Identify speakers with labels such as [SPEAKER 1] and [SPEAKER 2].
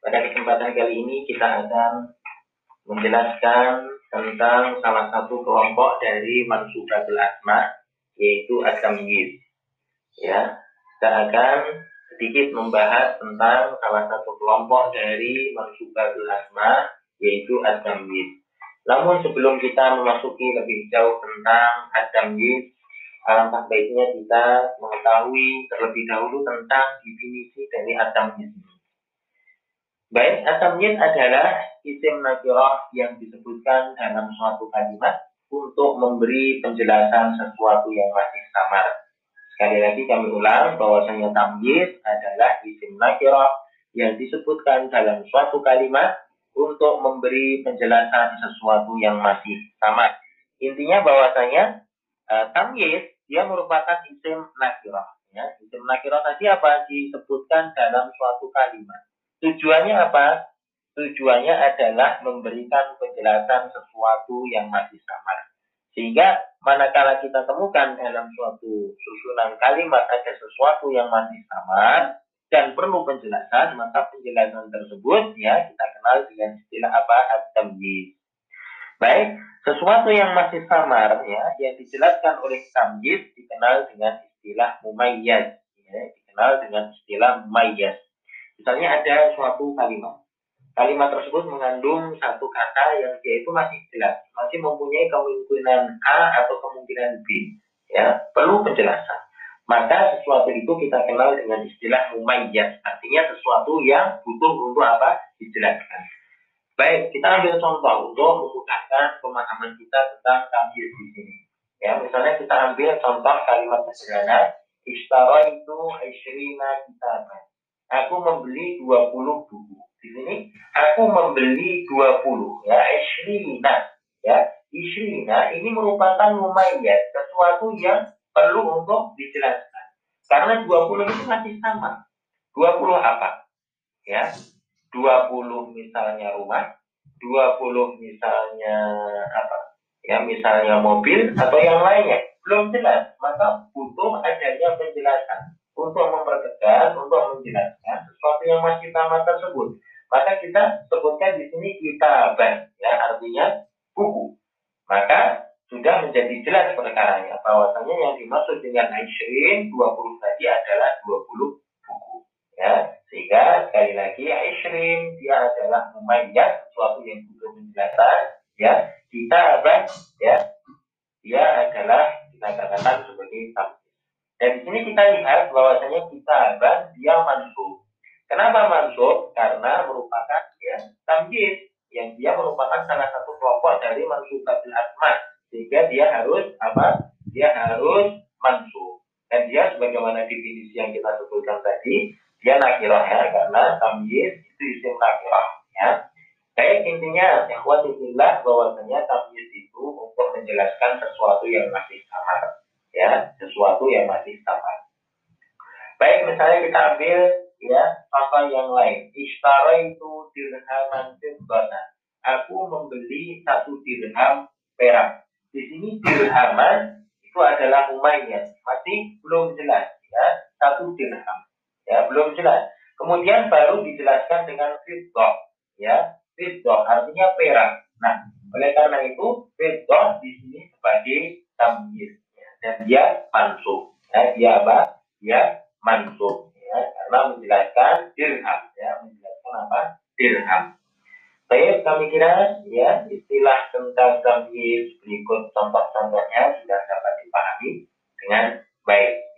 [SPEAKER 1] Pada kesempatan kali ini kita akan menjelaskan tentang salah satu kelompok dari mansubatul asma yaitu at-tamyiz. Ya, kita akan sedikit membahas tentang salah satu kelompok dari mansubatul asma yaitu at-tamyiz. Namun sebelum kita memasuki lebih jauh tentang at-tamyiz, alangkah baiknya kita mengetahui terlebih dahulu tentang definisi dari at-tamyiz ini. Baik, asamyin adalah isim nakirah yang disebutkan dalam suatu kalimat untuk memberi penjelasan sesuatu yang masih samar. Sekali lagi kami ulang bahwasanya tamyiz adalah isim nakirah yang disebutkan dalam suatu kalimat untuk memberi penjelasan sesuatu yang masih samar. Intinya bahwasanya uh, tamyiz dia merupakan isim nakirah. Ya, isim nakirah tadi apa disebutkan dalam suatu kalimat Tujuannya apa? Tujuannya adalah memberikan penjelasan sesuatu yang masih samar. Sehingga manakala kita temukan dalam suatu susunan kalimat ada sesuatu yang masih samar dan perlu penjelasan, maka penjelasan tersebut ya kita kenal dengan istilah apa? At-tamyiz. Baik, sesuatu yang masih samar ya yang dijelaskan oleh tamyiz dikenal dengan istilah mumayyaz ya, dikenal dengan istilah mumayyaz. Misalnya ada suatu kalimat. Kalimat tersebut mengandung satu kata yang dia itu masih jelas, masih mempunyai kemungkinan A atau kemungkinan B. Ya, perlu penjelasan. Maka sesuatu itu kita kenal dengan istilah mumayyaz, artinya sesuatu yang butuh untuk apa? dijelaskan. Baik, kita ambil contoh untuk memudahkan pemahaman kita tentang tamyiz di sini. Ya, misalnya kita ambil contoh kalimat sederhana, istara itu isyrina kitaban aku membeli 20 buku. Di sini aku membeli 20 ya, isrina ya. Isrina ini merupakan mumayyad, sesuatu yang perlu untuk dijelaskan. Karena 20 itu masih sama. 20 apa? Ya. 20 misalnya rumah, 20 misalnya apa? Ya, misalnya mobil atau yang lainnya. Belum jelas, maka butuh adanya penjelasan untuk mempertegas, untuk menjelaskan sesuatu yang masih sama tersebut. Maka kita sebutkan di sini kitaban, ya artinya buku. Maka sudah menjadi jelas perkaranya bahwasanya yang dimaksud dengan Aishrin 20 tadi adalah 20 buku. Ya, sehingga sekali lagi Aishrin dia adalah memainkan sesuatu yang butuh penjelasan, ya. Kitaban, ya, dia adalah kita katakan sebagai dan di sini kita lihat bahwasanya kitaban dia mansub. Kenapa mansub? Karena merupakan ya tamyiz yang dia merupakan salah satu kelompok dari mansubatul asma sehingga dia harus apa? Dia harus mansub. Dan dia sebagaimana definisi yang kita sebutkan tadi, dia nakirah ya karena tamyiz itu isim nakirah ya. Baik intinya ikhwatillah bahwasanya tamyiz itu untuk menjelaskan sesuatu yang masih samar ya sesuatu yang masih sama. Baik misalnya kita ambil ya contoh yang lain. Ishtara itu dirhaman fiddatan. Aku membeli satu dirham perak. Di sini dirhaman itu adalah umayyan. Masih belum jelas ya satu dirham. Ya belum jelas. Kemudian baru dijelaskan dengan fiddah ya fiddah artinya perak. Nah oleh karena itu fiddah di sini sebagai tamyiz dan dia mansub. Ya, dia apa? Dia mansub. Ya, karena menjelaskan dirham. Ya, menjelaskan apa? Dirham. Baik, kami kira ya istilah tentang tamyiz berikut contoh-contohnya sudah dapat dipahami dengan baik.